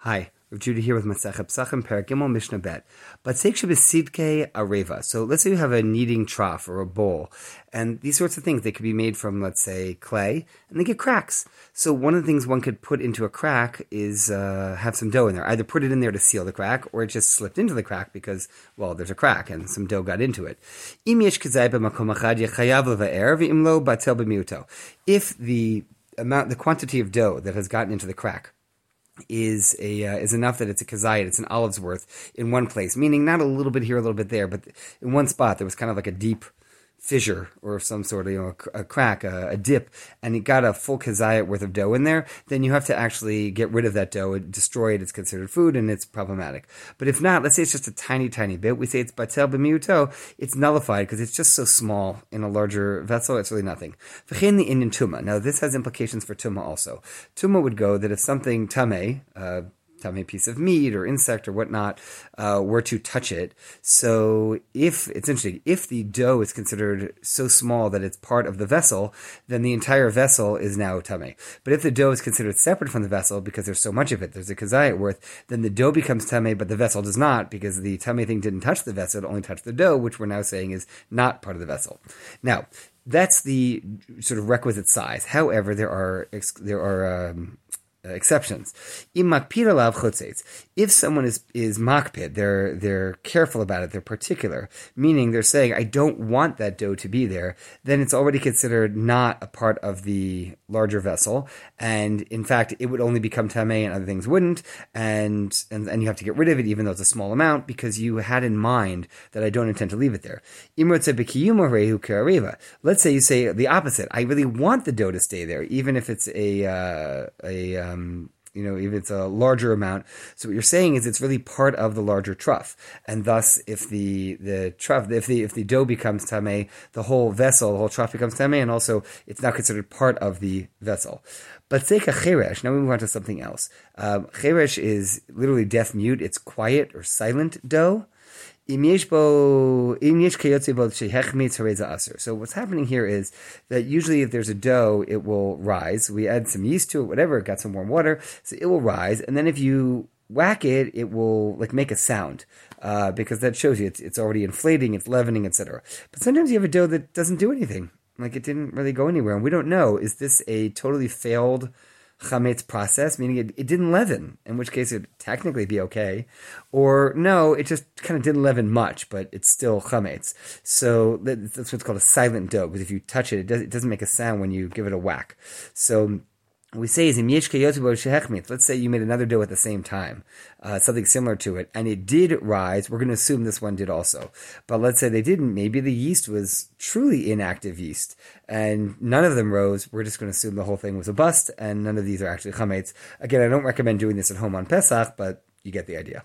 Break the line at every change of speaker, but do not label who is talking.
Hi, Rav Judah here with Masechet Psachim Paragimel Mishnah Bet. But Sidke Areva. So let's say you have a kneading trough or a bowl, and these sorts of things they could be made from, let's say, clay, and they get cracks. So one of the things one could put into a crack is uh, have some dough in there. Either put it in there to seal the crack, or it just slipped into the crack because, well, there's a crack and some dough got into it. If the amount, the quantity of dough that has gotten into the crack is a uh, is enough that it's a kazayit, it's an olive's worth in one place, meaning not a little bit here, a little bit there, but in one spot there was kind of like a deep fissure or some sort of you know a, crack, a, a, dip, and you got a full kazayit worth of dough in there, then you have to actually get rid of that dough, destroy it. It's considered food and it's problematic. But if not, let's say it's just a tiny, tiny bit. We say it's batel b'miuto. It's nullified because it's just so small in a larger vessel. It's really nothing. The Indian tuma. Now this has implications for tuma also. Tuma would go that if something tamei, uh, a piece of meat or insect or whatnot uh, were to touch it. So if it's interesting, if the dough is considered so small that it's part of the vessel, then the entire vessel is now tamei. But if the dough is considered separate from the vessel because there's so much of it, there's a kazayit worth, then the dough becomes tamei, but the vessel does not because the tamei thing didn't touch the vessel, it only touched the dough, which we're now saying is not part of the vessel. Now, that's the sort of requisite size. However, there are there are um, uh, exceptions. If someone is is makpid, they're they're careful about it, they're particular, meaning they're saying, I don't want that dough to be there, then it's already considered not a part of the larger vessel, and in fact, it would only become tamei and other things wouldn't, and, and and you have to get rid of it even though it's a small amount because you had in mind that I don't intend to leave it there. Let's say you say the opposite. I really want the dough to stay there, even if it's a uh, a um, um, you know, if it's a larger amount. So what you're saying is it's really part of the larger trough, and thus, if the the trough, if the if the dough becomes tamei, the whole vessel, the whole trough becomes tamei, and also it's now considered part of the vessel. But seka cheresh. Now we move on to something else. Um, is literally deaf mute. It's quiet or silent dough. So what's happening here is that usually if there's a dough, it will rise. We add some yeast to it, whatever, it got some warm water, so it will rise. And then if you whack it, it will like make a sound uh, because that shows you it's, it's already inflating, it's leavening, etc. But sometimes you have a dough that doesn't do anything, like it didn't really go anywhere, and we don't know is this a totally failed chametz process, meaning it, it didn't leaven, in which case it'd technically be okay, or no, it just kind of didn't leaven much, but it's still chametz. So that's what's called a silent dough, because if you touch it, it, does, it doesn't make a sound when you give it a whack. So we say is let's say you made another dough at the same time, uh, something similar to it, and it did rise. We're going to assume this one did also. But let's say they didn't. Maybe the yeast was truly inactive yeast, and none of them rose. We're just going to assume the whole thing was a bust, and none of these are actually chametz. Again, I don't recommend doing this at home on Pesach, but you get the idea.